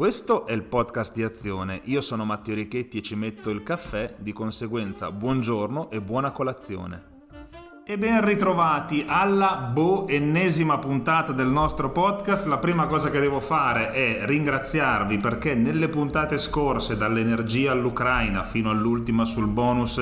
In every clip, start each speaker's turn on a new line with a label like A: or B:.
A: Questo è il podcast di Azione. Io sono Matteo Richetti e ci metto il caffè, di conseguenza buongiorno e buona colazione. E ben ritrovati alla boh ennesima puntata del nostro podcast. La prima cosa che devo fare è ringraziarvi perché nelle puntate scorse, dall'energia all'Ucraina fino all'ultima sul bonus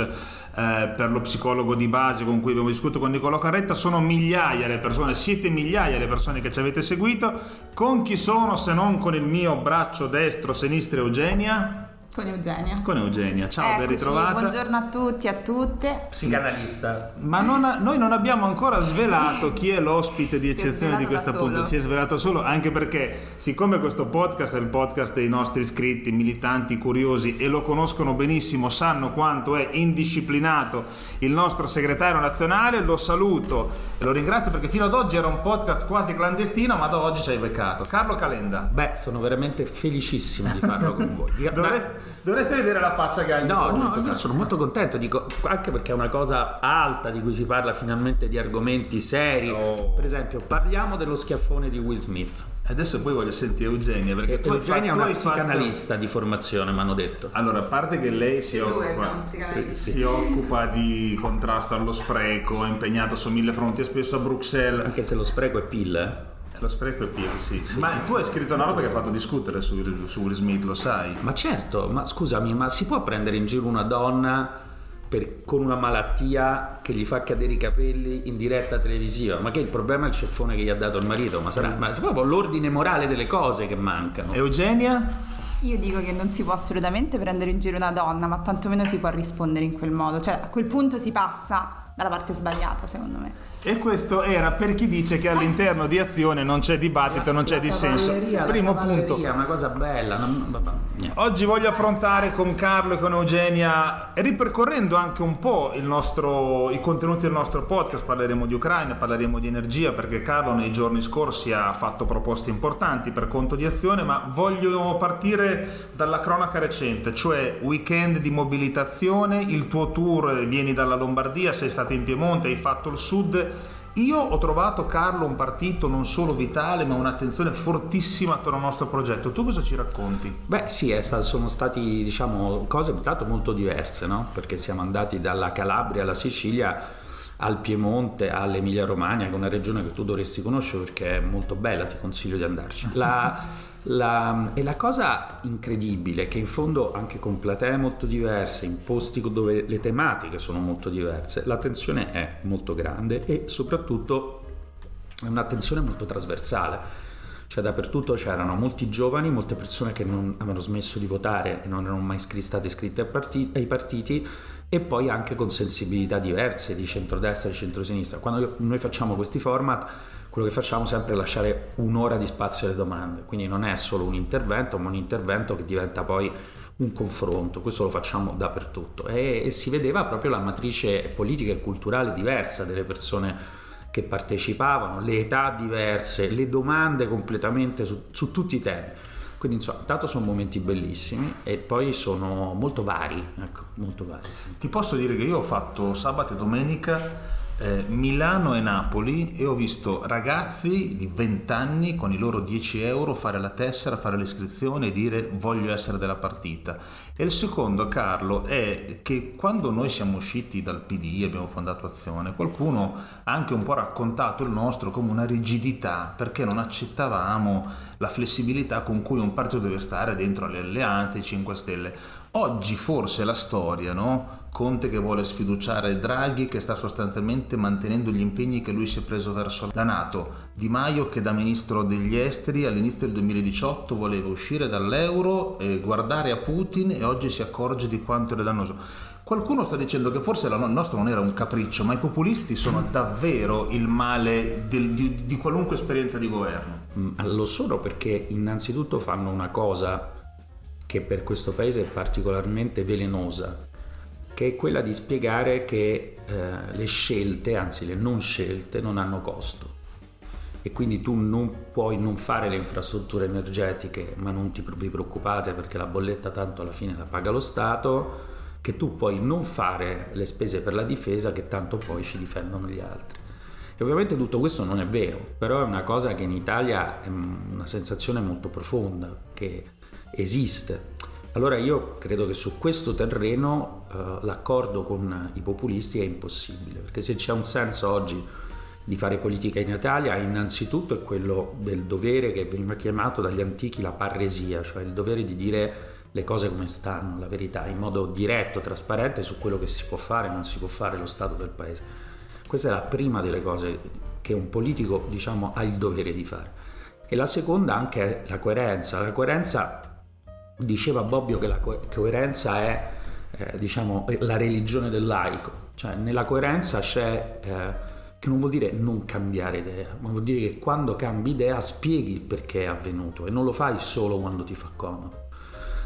A: eh, per lo psicologo di base con cui abbiamo discusso con Nicolò Carretta, sono migliaia le persone, siete migliaia le persone che ci avete seguito. Con chi sono se non con il mio braccio destro, sinistro Eugenia?
B: Con Eugenia.
A: Con Eugenia, ciao,
B: Eccoci,
A: ben ritrovata.
B: Buongiorno a tutti e a tutte.
C: Psicanalista.
A: Ma non ha- noi non abbiamo ancora svelato chi è l'ospite di eccezione di questa puntata. Si è svelato solo anche perché, siccome questo podcast è il podcast dei nostri iscritti, militanti, curiosi e lo conoscono benissimo, sanno quanto è indisciplinato il nostro segretario nazionale, lo saluto e lo ringrazio perché fino ad oggi era un podcast quasi clandestino, ma da oggi ci hai beccato. Carlo Calenda.
C: Beh, sono veramente felicissimo di farlo con voi.
A: Dovresti, dovresti vedere la faccia che hai in
C: No, no,
A: momento,
C: io sono molto contento, dico, anche perché è una cosa alta di cui si parla finalmente di argomenti seri.
A: Oh.
C: Per esempio, parliamo dello schiaffone di Will Smith.
A: Adesso poi voglio sentire Eugenia perché
C: E
A: tu hai
C: Eugenia è
A: fatto-
C: una
A: tu hai fatto-
C: psicanalista di formazione, mi hanno detto.
A: Allora, a parte che lei si occupa, si occupa di contrasto allo spreco, è impegnato su mille fronti, è spesso a Bruxelles.
C: Anche se lo spreco è pill, eh.
A: Lo spreco è pieno, sì. Ma tu hai scritto una roba che ha fatto discutere su, su Will Smith, lo sai?
C: Ma certo, ma scusami, ma si può prendere in giro una donna per- con una malattia che gli fa cadere i capelli in diretta televisiva? Ma che il problema è il ceffone che gli ha dato il marito? Ma sarà ma è proprio l'ordine morale delle cose che mancano.
A: Eugenia?
B: Io dico che non si può assolutamente prendere in giro una donna, ma tantomeno si può rispondere in quel modo. Cioè, a quel punto si passa dalla parte sbagliata, secondo me.
A: E questo era per chi dice che all'interno di azione non c'è dibattito, non c'è dissenso. Primo punto.
C: è una cosa bella. non-.
A: Oggi voglio affrontare con Carlo e con Eugenia, ripercorrendo anche un po' il nostro- i contenuti del nostro podcast, parleremo di Ucraina, parleremo di energia, perché Carlo nei giorni scorsi ha fatto proposte importanti per conto di azione, ma voglio partire dalla cronaca recente, cioè weekend di mobilitazione, il tuo tour, vieni dalla Lombardia, sei stato in Piemonte, hai fatto il sud. Io ho trovato Carlo un partito non solo vitale, ma un'attenzione fortissima attorno al nostro progetto. Tu cosa ci racconti?
C: Beh, sì, sono stati diciamo cose intanto molto diverse, no? Perché siamo andati dalla Calabria alla Sicilia al Piemonte, all'Emilia Romagna, che è una regione che tu dovresti conoscere perché è molto bella, ti consiglio di andarci. La, la- e la cosa incredibile è che in fondo anche con platee molto diverse, in posti dove le tematiche sono molto diverse, l'attenzione è molto grande e soprattutto è un'attenzione molto trasversale. Cioè dappertutto c'erano molti giovani, molte persone che non avevano smesso di votare e non erano mai state iscritte ai partiti e poi anche con sensibilità diverse di centrodestra e di centrosinistra. Quando noi facciamo questi format, quello che facciamo sempre è lasciare un'ora di spazio alle domande, quindi non è solo un intervento, ma un intervento che diventa poi un confronto, questo lo facciamo dappertutto e, e si vedeva proprio la matrice politica e culturale diversa delle persone che partecipavano, le età diverse, le domande completamente su, su tutti i temi. Quindi insomma, intanto sono momenti bellissimi e poi sono molto vari, ecco, molto vari. sì.
A: Ti posso dire che io ho fatto sabato e domenica eh, Milano e Napoli e ho visto ragazzi di 20 anni con i loro 10 euro fare la tessera, fare l'iscrizione e dire voglio essere della partita. E il secondo, Carlo, è che quando noi siamo usciti dal PD e abbiamo fondato Azione, qualcuno ha anche un po' raccontato il nostro come una rigidità perché non accettavamo la flessibilità con cui un partito deve stare dentro alle alleanze, i 5 Stelle. Oggi forse la storia, no? Conte che vuole sfiduciare Draghi che sta sostanzialmente mantenendo gli impegni che lui si è preso verso la Nato, Di Maio che da ministro degli esteri all'inizio del 2018 voleva uscire dall'euro e guardare a Putin e oggi si accorge di quanto era dannoso. Qualcuno sta dicendo che forse il nostro non era un capriccio, ma i populisti sono davvero il male del- di, di qualunque esperienza di governo.
C: Mm, Lo sono perché innanzitutto fanno una cosa che per questo paese è particolarmente velenosa, che è quella di spiegare che eh, le scelte, anzi le non scelte, non hanno costo. E quindi tu non puoi non fare le infrastrutture energetiche, ma non ti vi preoccupate perché la bolletta tanto alla fine la paga lo Stato, che tu puoi non fare le spese per la difesa, che tanto poi ci difendono gli altri. E ovviamente tutto questo non è vero, però è una cosa che in Italia è una sensazione molto profonda, che esiste. Allora io credo che su questo terreno eh, l'accordo con i populisti è impossibile, perché se c'è un senso oggi di fare politica in Italia, innanzitutto è quello del dovere che veniva chiamato dagli antichi la parresia, cioè il dovere di dire le cose come stanno, la verità, in modo diretto, trasparente su quello che si può fare e non si può fare lo Stato del Paese. Questa è la prima delle cose che un politico, diciamo, ha il dovere di fare. E la seconda anche è la coerenza. La coerenza, diceva Bobbio che la co- coerenza è, eh, diciamo, la religione del laico. Cioè, nella coerenza c'è... Eh, che non vuol dire non cambiare idea, ma vuol dire che quando cambi idea spieghi il perché è avvenuto e non lo fai solo quando ti fa comodo.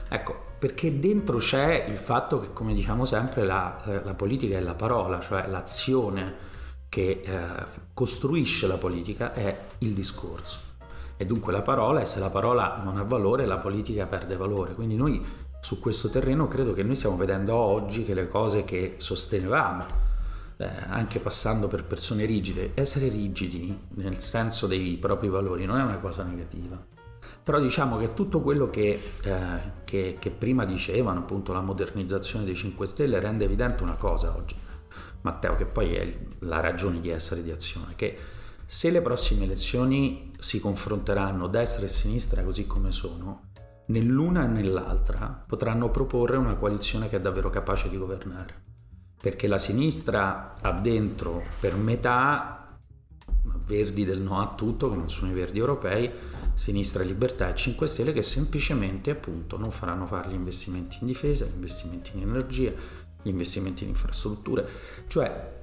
C: Ecco, perché dentro c'è il fatto che, come diciamo sempre, la, eh, la politica è la parola, cioè l'azione che eh, costruisce la politica è il discorso. E dunque la parola, e se la parola non ha valore, la politica perde valore. Quindi noi su questo terreno credo che noi stiamo vedendo oggi che le cose che sostenevamo, eh, anche passando per persone rigide, essere rigidi nel senso dei propri valori non è una cosa negativa. Però diciamo che tutto quello che, eh, che, che prima dicevano, appunto la modernizzazione dei 5 Stelle, rende evidente una cosa oggi, Matteo, che poi è la ragione di essere di azione, che se le prossime elezioni si confronteranno destra e sinistra così come sono, nell'una e nell'altra potranno proporre una coalizione che è davvero capace di governare. Perché la sinistra ha dentro per metà verdi del no a tutto, che non sono i verdi europei, sinistra libertà e 5 Stelle che semplicemente appunto non faranno fare gli investimenti in difesa, gli investimenti in energia, gli investimenti in infrastrutture, cioè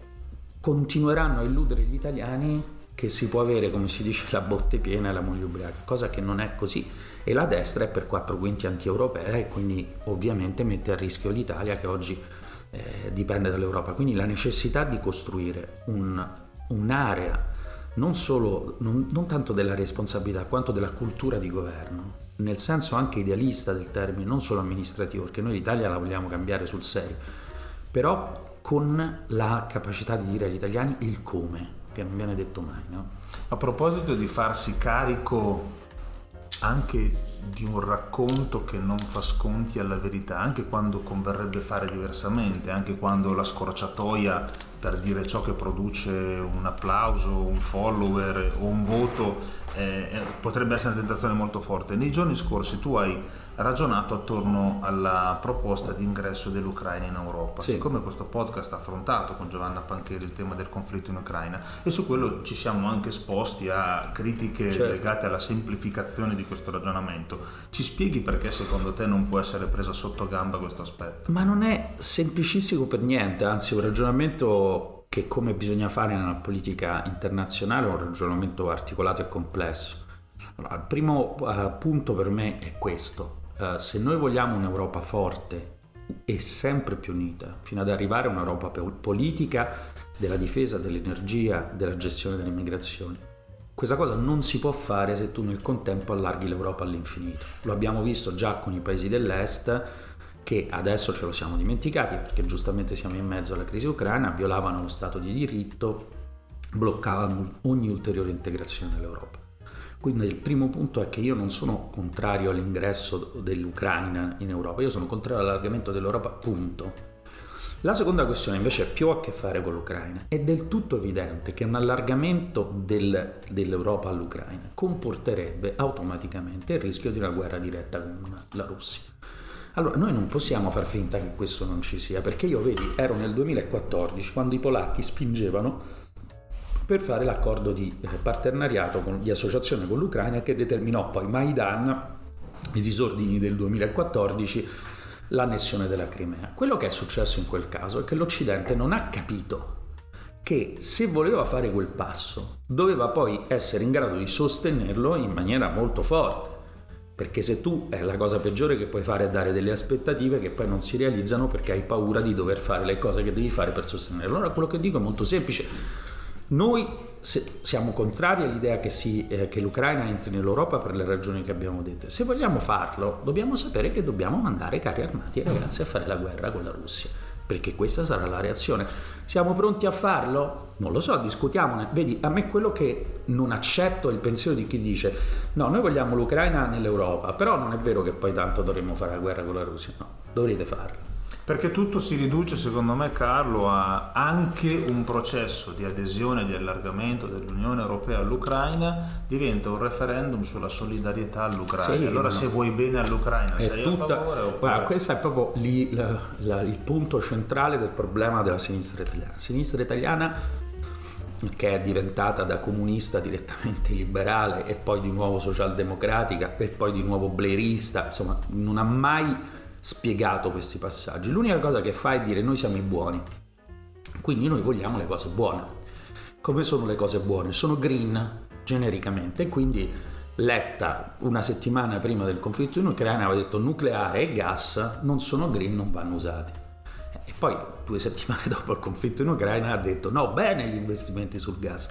C: continueranno a illudere gli italiani che si può avere, come si dice, la botte piena e la moglie ubriaca, cosa che non è così. E la destra è per quattro quinti anti-europea e quindi ovviamente mette a rischio l'Italia che oggi eh, dipende dall'Europa. Quindi la necessità di costruire un, un'area non, solo, non, non tanto della responsabilità quanto della cultura di governo, nel senso anche idealista del termine, non solo amministrativo, perché noi l'Italia la vogliamo cambiare sul serio, però con la capacità di dire agli italiani il come, che non viene detto mai. No?
A: A proposito di farsi carico anche di un racconto che non fa sconti alla verità, anche quando converrebbe fare diversamente, anche quando la scorciatoia per dire ciò che produce un applauso, un follower o un voto eh, eh potrebbe essere una tentazione molto forte. Nei giorni scorsi tu hai ragionato attorno alla proposta di ingresso dell'Ucraina in Europa. Sì. Siccome questo podcast ha affrontato con Giovanna Pancheri il tema del conflitto in Ucraina e su quello ci siamo anche esposti a critiche certo. legate alla semplificazione di questo ragionamento, ci spieghi perché secondo te non può essere presa sotto gamba questo aspetto?
C: Ma non è semplicissimo per niente, anzi un ragionamento che come bisogna fare nella politica internazionale è un ragionamento articolato e complesso. Allora, il primo uh, punto per me è questo. Uh, se noi vogliamo un'Europa forte e sempre più unita, fino ad arrivare a un'Europa politica della difesa, dell'energia, della gestione delle migrazioni, questa cosa non si può fare se tu nel contempo allarghi l'Europa all'infinito. Lo abbiamo visto già con i paesi dell'Est che adesso ce lo siamo dimenticati perché giustamente siamo in mezzo alla crisi ucraina, violavano lo Stato di diritto, bloccavano ogni ulteriore integrazione dell'Europa. Quindi il primo punto è che io non sono contrario all'ingresso dell'Ucraina in Europa, io sono contrario all'allargamento dell'Europa, punto. La seconda questione invece più a che fare con l'Ucraina. È del tutto evidente che un allargamento del, dell'Europa all'Ucraina comporterebbe automaticamente il rischio di una guerra diretta con la Russia. Allora, noi non possiamo far finta che questo non ci sia, perché io vedi, ero nel 2014 quando i polacchi spingevano per fare l'accordo di eh, partenariato, con, di associazione con l'Ucraina che determinò poi Maidan, i disordini del 2014, l'annessione della Crimea. Quello che è successo in quel caso è che l'Occidente non ha capito che se voleva fare quel passo doveva poi essere in grado di sostenerlo in maniera molto forte. Perché se tu è la cosa peggiore che puoi fare è dare delle aspettative che poi non si realizzano perché hai paura di dover fare le cose che devi fare per sostenerlo. Allora quello che dico è molto semplice noi siamo contrari all'idea che, si, eh, che, l'Ucraina entri nell'Europa per le ragioni che abbiamo dette. Se vogliamo farlo, dobbiamo sapere che dobbiamo mandare carri armati ai ragazzi a fare la guerra con la Russia. perché questa sarà la reazione. Siamo pronti a farlo? Non lo so, discutiamone. Vedi, a me quello che non accetto è il pensiero di chi dice no, noi vogliamo l'Ucraina nell'Europa, però non è vero che poi tanto dovremmo fare la guerra con la Russia. No, dovrete farlo.
A: Perché tutto si riduce, secondo me, Carlo, a anche un processo di adesione e di allargamento dell'Unione Europea all'Ucraina diventa un referendum sulla solidarietà all'Ucraina. Sì, allora, no. se vuoi bene all'Ucraina, è sei tutta, a favore oppure...
C: Guarda, questo è proprio lì, la, la, il punto centrale del problema della sinistra italiana. Sinistra italiana che è diventata da comunista direttamente liberale e poi di nuovo socialdemocratica e poi di nuovo blerista, insomma, non ha mai spiegato questi passaggi. L'unica cosa che fa è dire noi siamo i buoni, quindi noi vogliamo le cose buone. Come sono le cose buone? Sono green genericamente, quindi Letta una settimana prima del conflitto in Ucraina aveva detto nucleare e gas non sono green, non vanno usati. E poi due settimane dopo il conflitto in Ucraina ha detto no, bene gli investimenti sul gas.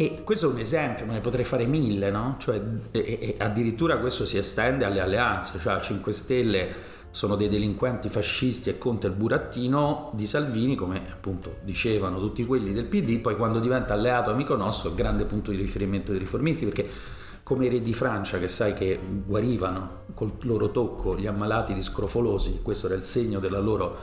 C: E questo è un esempio, ma ne potrei fare mille, no? Cioè, e, e addirittura questo si estende alle alleanze, cioè 5 Stelle sono dei delinquenti fascisti e Conte il burattino di Salvini, come appunto dicevano tutti quelli del PD, poi quando diventa alleato amico nostro è grande punto di riferimento dei riformisti, perché come i re di Francia che sai che guarivano col loro tocco gli ammalati di scrofolosi, questo era il segno della loro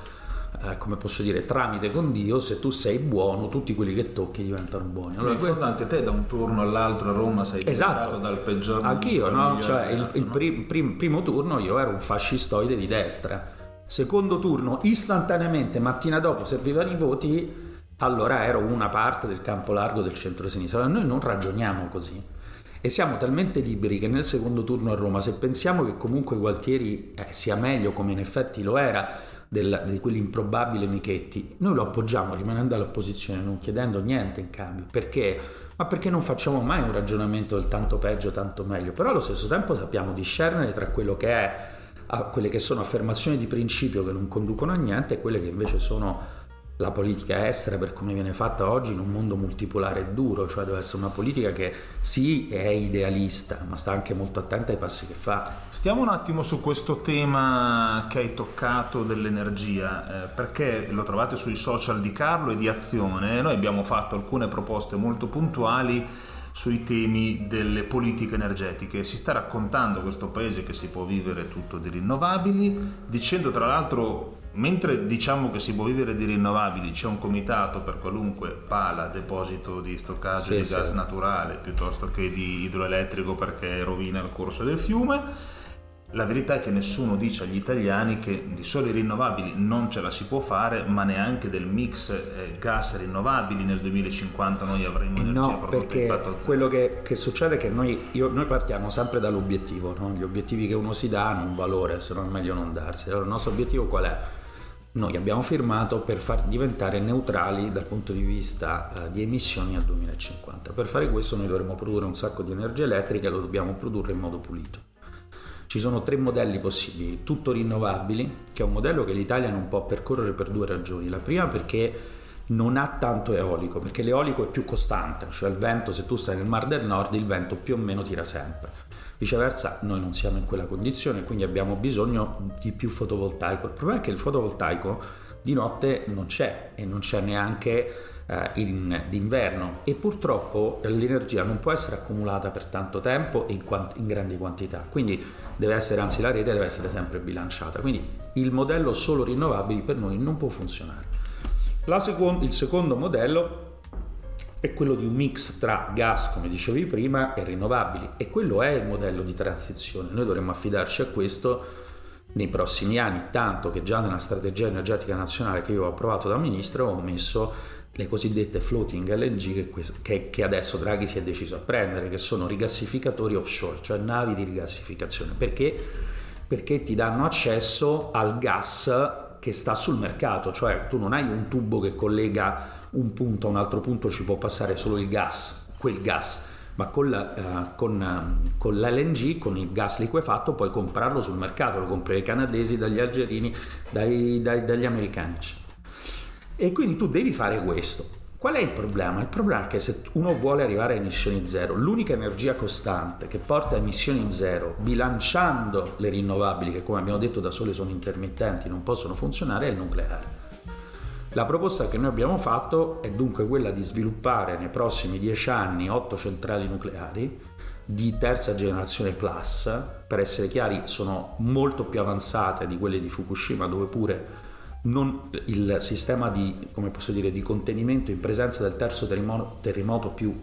C: eh, come posso dire, tramite con Dio, se tu sei buono, tutti quelli che tocchi diventano buoni.
A: Allora, fondo anche te da un turno all'altro a Roma sei esatto. dal peggior
C: Anch'io, no? Cioè, il, il prim, prim, primo turno io ero un fascistoide di destra. Secondo turno, istantaneamente, mattina dopo, servivano i voti, allora ero una parte del campo largo del centro-sinistra. Allora, noi non ragioniamo così. E siamo talmente liberi che nel secondo turno a Roma, se pensiamo che comunque Gualtieri eh, sia meglio, come in effetti lo era, del, di quell'improbabile Michetti, noi lo appoggiamo rimanendo all'opposizione, non chiedendo niente in cambio. Perché? Ma perché non facciamo mai un ragionamento del tanto peggio, tanto meglio? Però allo stesso tempo sappiamo discernere tra quello che è quelle che sono affermazioni di principio che non conducono a niente e quelle che invece sono la politica estera per come viene fatta oggi in un mondo multipolare e duro, cioè deve essere una politica che sì è idealista, ma sta anche molto attenta ai passi che fa.
A: Stiamo un attimo su questo tema che hai toccato dell'energia, eh, perché lo trovate sui social di Carlo e di Azione, noi abbiamo fatto alcune proposte molto puntuali sui temi delle politiche energetiche. Si sta raccontando questo paese che si può vivere tutto di rinnovabili, dicendo tra l'altro Mentre diciamo che si può vivere di rinnovabili, c'è un comitato per qualunque pala, deposito di stoccaggio sì, di gas naturale piuttosto che di idroelettrico perché rovina il corso del fiume. La verità è che nessuno dice agli italiani che di soli rinnovabili non ce la si può fare, ma neanche del mix eh, gas rinnovabili nel 2050 noi avremo energia
C: no, prodotta perché quello che, che, succede è che noi, io, noi partiamo sempre dall'obiettivo, no? gli obiettivi che uno si dà hanno un valore, se no è meglio non darsi. Allora il nostro obiettivo qual è? Noi abbiamo firmato per far diventare neutrali dal punto di vista eh, di emissioni al 2050. Per fare questo noi dovremo produrre un sacco di energia elettrica e lo dobbiamo produrre in modo pulito. Ci sono tre modelli possibili, tutto rinnovabili, che è un modello che l'Italia non può percorrere per due ragioni. La prima perché non ha tanto eolico, perché l'eolico è più costante, cioè il vento, se tu stai nel Mar del Nord, il vento più o meno tira sempre. Viceversa noi non siamo in quella condizione, quindi abbiamo bisogno di più fotovoltaico. Il problema è che il fotovoltaico di notte non c'è e non c'è neanche eh, in, d'inverno e purtroppo l'energia non può essere accumulata per tanto tempo e in, quant- in grandi quantità, quindi deve essere, anzi la rete deve essere sempre bilanciata. Quindi il modello solo rinnovabili per noi non può funzionare. Seconda, il secondo modello è quello di un mix tra gas, come dicevi prima, e rinnovabili e quello è il modello di transizione. Noi dovremmo affidarci a questo nei prossimi anni, tanto che già nella strategia energetica nazionale che io ho approvato da ministro ho messo le cosiddette floating LNG che, che, adesso Draghi si è deciso a prendere, che sono rigassificatori offshore, cioè navi di rigassificazione. Perché? Perché ti danno accesso al gas che sta sul mercato, cioè tu non hai un tubo che collega un punto a un altro punto ci può passare solo il gas, quel gas, ma con, la, uh, con, uh, con, l'LNG, con il gas liquefatto, puoi comprarlo sul mercato, lo compri dai canadesi, dagli algerini, dai, dai, dagli americani. E quindi tu devi fare questo. Qual è il problema? Il problema è che se uno vuole arrivare a emissioni zero, l'unica energia costante che porta a emissioni zero, bilanciando le rinnovabili, che come abbiamo detto da sole sono intermittenti, non possono funzionare, è il nucleare. La proposta che noi abbiamo fatto è dunque quella di sviluppare nei prossimi dieci anni otto centrali nucleari di terza generazione plus, per essere chiari sono molto più avanzate di quelle di Fukushima dove pure non, il sistema di, dire, di, contenimento in presenza del terzo terremoto, terremoto più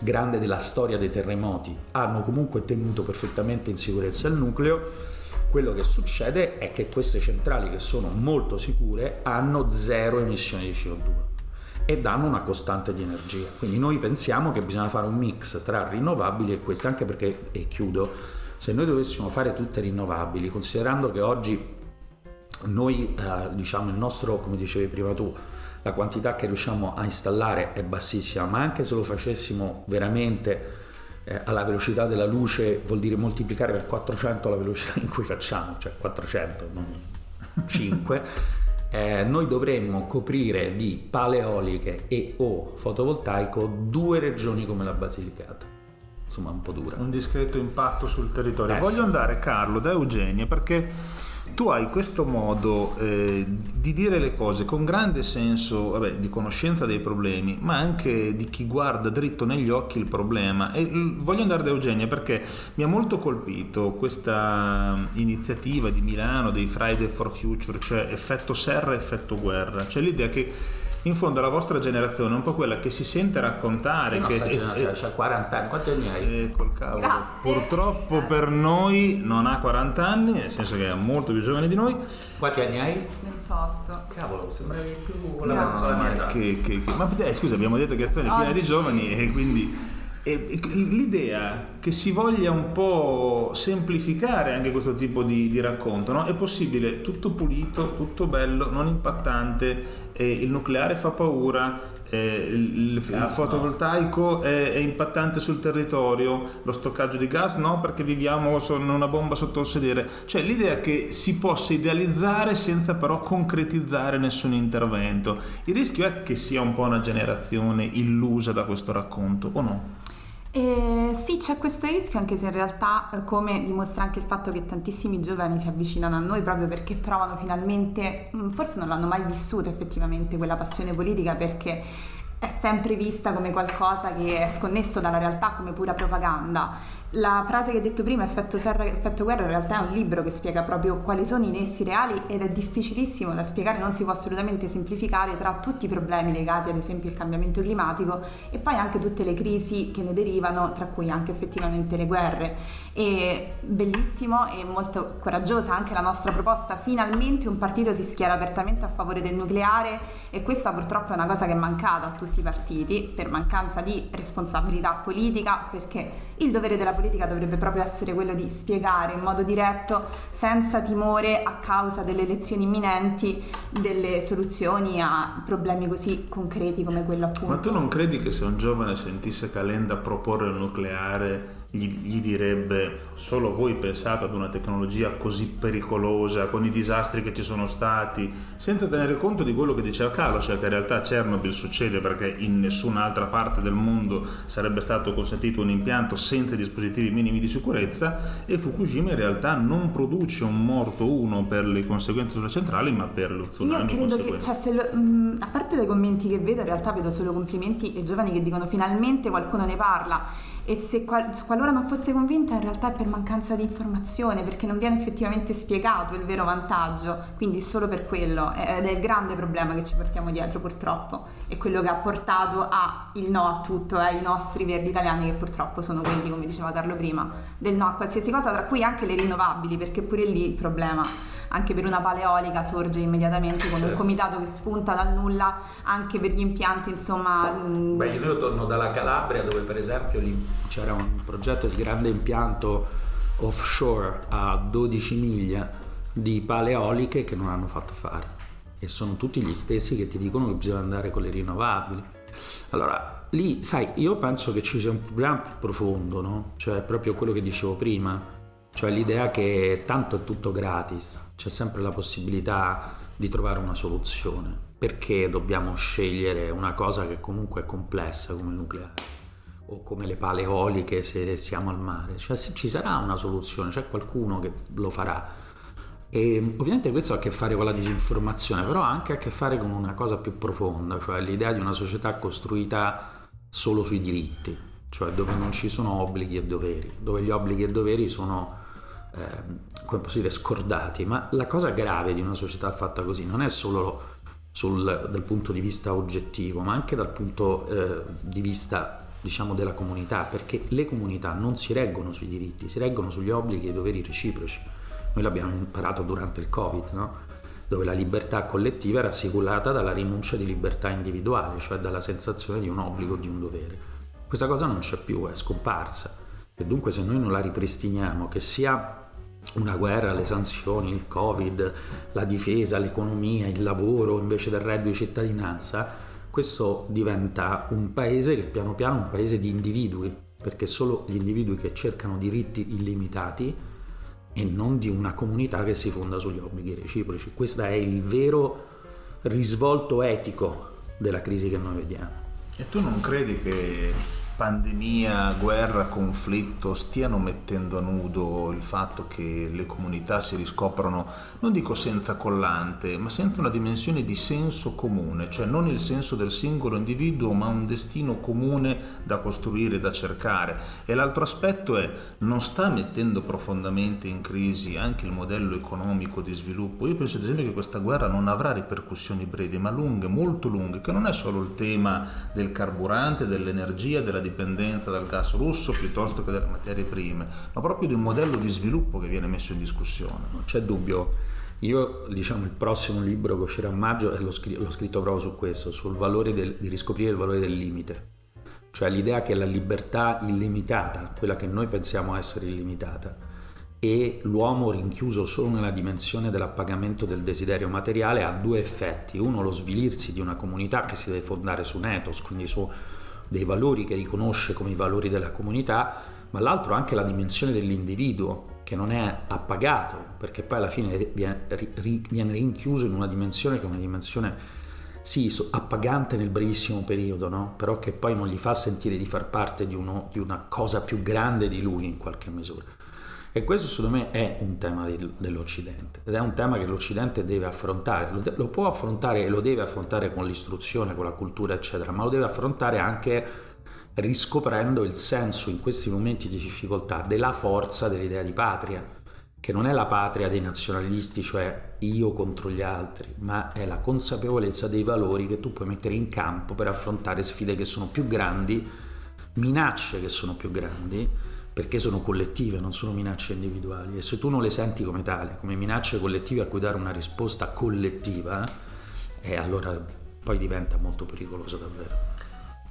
C: grande della storia dei terremoti. Hanno comunque tenuto perfettamente in sicurezza il nucleo quello che succede è che queste centrali che sono molto sicure hanno zero emissioni di CO2 e danno una costante di energia. Quindi noi pensiamo che bisogna fare un mix tra rinnovabili e queste, anche perché, e chiudo, se noi dovessimo fare tutte rinnovabili, considerando che oggi noi, eh, diciamo, il nostro, come dicevi prima tu, la quantità che riusciamo a installare è bassissima, ma anche se lo facessimo veramente eh, alla velocità della luce vuol dire moltiplicare per 400 la velocità in cui facciamo, cioè 400, non 5 eh, noi dovremmo coprire di paleoliche e o fotovoltaico due regioni come la Basilicata. Insomma, un po' dura.
A: Un discreto impatto sul territorio. Eh, Voglio sì. andare, Carlo, da Eugenia perché tu hai questo modo eh, di dire le cose con grande senso vabbè, di conoscenza dei problemi, ma anche di chi guarda dritto negli occhi il problema. E voglio andare da Eugenia perché mi ha molto colpito questa iniziativa di Milano dei Friday for Future, cioè effetto serra, effetto guerra, cioè l'idea che in fondo la vostra generazione è un po' quella che si sente raccontare che
C: generazione c'ha 40 anni quanti anni hai?
A: Eh, col cavolo Grazie. purtroppo Grazie. per noi non ha 40 anni nel senso che è molto più giovane di noi
C: quanti anni hai?
B: 28
C: cavolo sembravi più la persona
A: no, che, che, che, ma eh, scusa abbiamo detto che azione è piena di giovani e quindi e l'idea che si voglia un po' semplificare anche questo tipo di, di racconto, no? è possibile tutto pulito, tutto bello, non impattante, eh, il nucleare fa paura, eh, il, il, fotovoltaico no. è, è, impattante sul territorio, lo stoccaggio di gas no perché viviamo con una bomba sotto il sedere, cioè l'idea che si possa idealizzare senza però concretizzare nessun intervento. Il rischio è che sia un po' una generazione illusa da questo racconto o no?
B: Eh, sì, c'è questo rischio, anche se in realtà, eh, come dimostra anche il fatto che tantissimi giovani si avvicinano a noi proprio perché trovano finalmente, mm, forse non l'hanno mai vissuta effettivamente quella passione politica perché è sempre vista come qualcosa che è sconnesso dalla realtà, come pura propaganda la frase che hai detto prima, effetto serra, effetto guerra, in realtà è un libro che spiega proprio quali sono i nessi reali ed è difficilissimo da spiegare, non si può assolutamente semplificare tra tutti i problemi legati ad esempio al cambiamento climatico e poi anche tutte le crisi che ne derivano, tra cui anche effettivamente le guerre. E bellissimo e molto coraggiosa anche la nostra proposta, finalmente un partito si schiera apertamente a favore del nucleare e questa purtroppo è una cosa che è mancata a tutti i partiti per mancanza di responsabilità politica, perché il dovere della politica dovrebbe proprio essere quello di spiegare in modo diretto, senza timore a causa delle elezioni imminenti, delle soluzioni a problemi così concreti come quello appunto.
A: Ma tu non credi che se un giovane sentisse Calenda proporre il nucleare gli, gli, direbbe solo voi pensate ad una tecnologia così pericolosa con i disastri che ci sono stati senza tenere conto di quello che diceva Carlo cioè che in realtà Chernobyl succede perché in nessun'altra parte del mondo sarebbe stato consentito un impianto senza dispositivi minimi di sicurezza e Fukushima in realtà non produce un morto uno per le conseguenze sulle centrali ma per lo tsunami
B: io credo che cioè, lo, mh, a parte dai commenti che vedo in realtà vedo solo complimenti e giovani che dicono finalmente qualcuno ne parla e se qual- qualora non fosse convinto in realtà è per mancanza di informazione perché non viene effettivamente spiegato il vero vantaggio. Quindi solo per quello. Ed è il grande problema che ci portiamo dietro purtroppo. È quello che ha portato a il no a tutto e ai nostri verdi italiani che purtroppo sono quelli come diceva Carlo prima del no a qualsiasi cosa tra cui anche le rinnovabili perché pure lì il problema anche per una paleolica sorge immediatamente con certo. un comitato che spunta dal nulla anche per gli impianti insomma
C: Beh, io torno dalla Calabria dove per esempio c'era un progetto di grande impianto offshore a 12 miglia di paleoliche che non hanno fatto fare e sono tutti gli stessi che ti dicono che bisogna andare con le rinnovabili allora lì sai io penso che ci sia un problema più profondo no? cioè proprio quello che dicevo prima cioè l'idea che tanto è tutto gratis, c'è sempre la possibilità di trovare una soluzione. Perché dobbiamo scegliere una cosa che comunque è complessa come il nucleare? O come le pale eoliche se siamo al mare? Cioè ci sarà una soluzione, c'è qualcuno che lo farà. E ovviamente questo ha a che fare con la disinformazione, però ha anche a che fare con una cosa più profonda, cioè l'idea di una società costruita solo sui diritti, cioè dove non ci sono obblighi e doveri, dove gli obblighi e doveri sono eh, come posso dire, scordati. Ma la cosa grave di una società fatta così non è solo sul, dal punto di vista oggettivo, ma anche dal punto eh, di vista diciamo della comunità, perché le comunità non si reggono sui diritti, si reggono sugli obblighi e i doveri reciproci. Noi l'abbiamo imparato durante il Covid, no? dove la libertà collettiva era assicurata dalla rinuncia di libertà individuale, cioè dalla sensazione di un obbligo o di un dovere. Questa cosa non c'è più, è scomparsa. E dunque se noi non la ripristiniamo, che sia una guerra, le sanzioni, il covid, la difesa, l'economia, il lavoro invece del reddito di cittadinanza, questo diventa un paese che piano piano è un paese di individui, perché solo gli individui che cercano diritti illimitati e non di una comunità che si fonda sugli obblighi reciproci. Questo è il vero risvolto etico della crisi che noi vediamo.
A: E tu non credi che pandemia, guerra, conflitto stiano mettendo a nudo il fatto che le comunità si riscoprono, non dico senza collante, ma senza una dimensione di senso comune, cioè non il senso del singolo individuo, ma un destino comune da costruire, da cercare. E l'altro aspetto è, non sta mettendo profondamente in crisi anche il modello economico di sviluppo? Io penso ad esempio che questa guerra non avrà ripercussioni brevi, ma lunghe, molto lunghe, che non è solo il tema del carburante, dell'energia, della dipendenza, dal gas russo piuttosto che dalle materie prime, ma proprio di un modello di sviluppo che viene messo in discussione.
C: Non c'è dubbio. Io, diciamo, il prossimo libro che uscirà a maggio l'ho, scritto, l'ho scritto proprio su questo, sul valore del, di riscoprire il valore del limite. Cioè l'idea che la libertà illimitata, quella che noi pensiamo essere illimitata, e l'uomo rinchiuso solo nella dimensione dell'appagamento del desiderio materiale ha due effetti. Uno, lo svilirsi di una comunità che si deve fondare su un ethos, quindi su dei valori che riconosce come i valori della comunità, ma l'altro anche la dimensione dell'individuo che non è appagato, perché poi alla fine viene, rinchiuso in una dimensione che è una dimensione sì, appagante nel brevissimo periodo, no? però che poi non gli fa sentire di far parte di, uno, di una cosa più grande di lui in qualche misura. E questo secondo me è un tema dell'Occidente ed è un tema che l'Occidente deve affrontare, lo, può affrontare e lo deve affrontare con l'istruzione, con la cultura, eccetera, ma lo deve affrontare anche riscoprendo il senso in questi momenti di difficoltà della forza dell'idea di patria, che non è la patria dei nazionalisti, cioè io contro gli altri, ma è la consapevolezza dei valori che tu puoi mettere in campo per affrontare sfide che sono più grandi, minacce che sono più grandi perché sono collettive, non sono minacce individuali. E se tu non le senti come tale, come minacce collettive a cui dare una risposta collettiva, eh, allora poi diventa molto pericoloso davvero.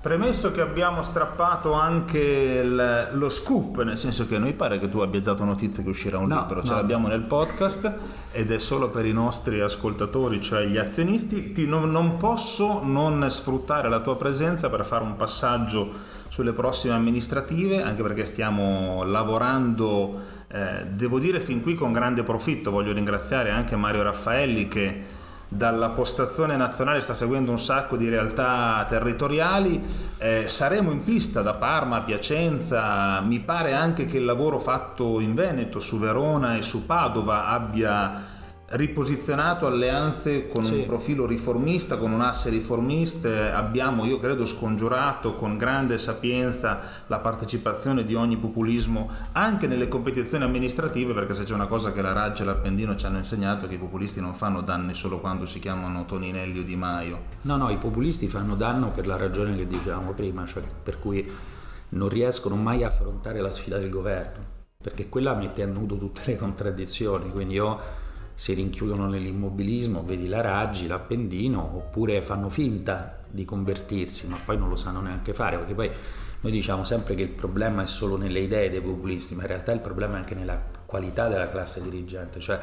A: Premesso che abbiamo strappato anche il, lo scoop, nel senso che a noi pare che tu abbia dato notizia che uscirà un no, libro, ce l'abbiamo nel podcast ed è solo per i nostri ascoltatori, cioè gli azionisti, Ti, non, non posso non sfruttare la tua presenza per fare un passaggio sulle prossime amministrative, anche perché stiamo lavorando, eh, devo dire fin qui con grande profitto. Voglio ringraziare anche Mario Raffaelli che dalla postazione nazionale sta seguendo un sacco di realtà territoriali. Eh, saremo in pista da Parma a Piacenza. Mi pare anche che il lavoro fatto in Veneto, su Verona e su Padova abbia riposizionato alleanze con sì. un profilo riformista, con un asse riformista, abbiamo, io credo, scongiurato con grande sapienza la partecipazione di ogni populismo anche nelle competizioni amministrative, perché se c'è una cosa che la Raggia e l'Appendino ci hanno insegnato è che i populisti non fanno danni solo quando si chiamano Toninelli o Di Maio.
C: No, no, i populisti fanno danno per la ragione che dicevamo prima, cioè per cui non riescono mai a affrontare la sfida del governo, perché quella mette a nudo tutte le contraddizioni, quindi io si rinchiudono nell'immobilismo, vedi la Raggi, l'Appendino, oppure fanno finta di convertirsi, ma poi non lo sanno neanche fare, perché poi noi diciamo sempre che il problema è solo nelle idee dei populisti, ma in realtà il problema è anche nella qualità della classe dirigente, cioè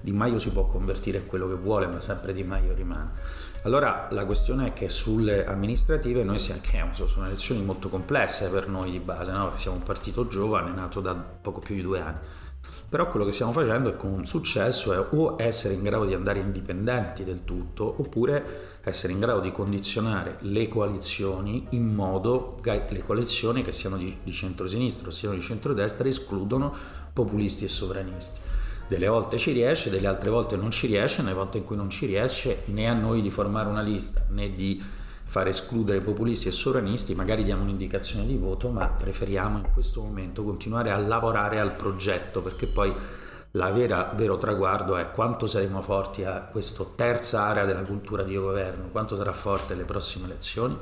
C: Di Maio si può convertire a quello che vuole, ma sempre Di Maio rimane. Allora la questione è che sulle amministrative noi siamo, sono elezioni molto complesse per noi di base, no? siamo un partito giovane nato da poco più di due anni però quello che stiamo facendo è con successo è o essere in grado di andare indipendenti del tutto oppure essere in grado di condizionare le coalizioni in modo che le coalizioni che siano di, di centro-sinistra o siano di centro-destra escludano populisti e sovranisti. delle volte ci riesce, delle altre volte non ci riesce, nelle volte in cui non ci riesce né a noi di formare una lista né di far escludere populisti e sovranisti, magari diamo un'indicazione di voto, ma preferiamo in questo momento continuare a lavorare al progetto perché poi la vera, vero traguardo è quanto saremo forti a questa terza area della cultura di governo, quanto sarà forte le prossime elezioni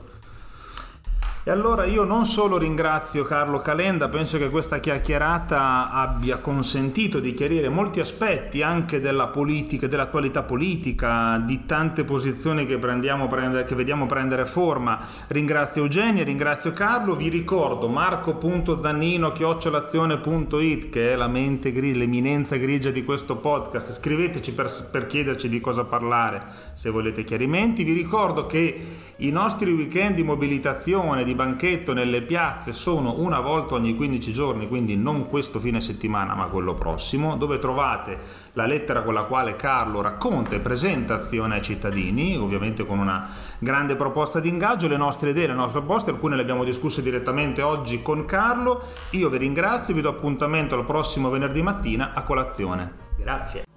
A: e allora io non solo ringrazio Carlo Calenda, penso che questa chiacchierata abbia consentito di chiarire molti aspetti anche della politica, dell'attualità politica, di tante posizioni che, che vediamo prendere forma. Ringrazio Eugenio, ringrazio Carlo, vi ricordo marco.zannino-chiocciolazione.it che è la mente grigia, l'eminenza grigia di questo podcast. Scriveteci per, per chiederci di cosa parlare se volete chiarimenti. Vi ricordo che i nostri weekend di mobilitazione, di banchetto nelle piazze sono una volta ogni 15 giorni, quindi non questo fine settimana ma quello prossimo, dove trovate la lettera con la quale Carlo racconta e presenta azione ai cittadini, ovviamente con una grande proposta di ingaggio, le nostre idee, le nostre proposte, alcune le abbiamo discusse direttamente oggi con Carlo. Io vi ringrazio, vi do appuntamento al prossimo venerdì mattina a colazione.
C: Grazie.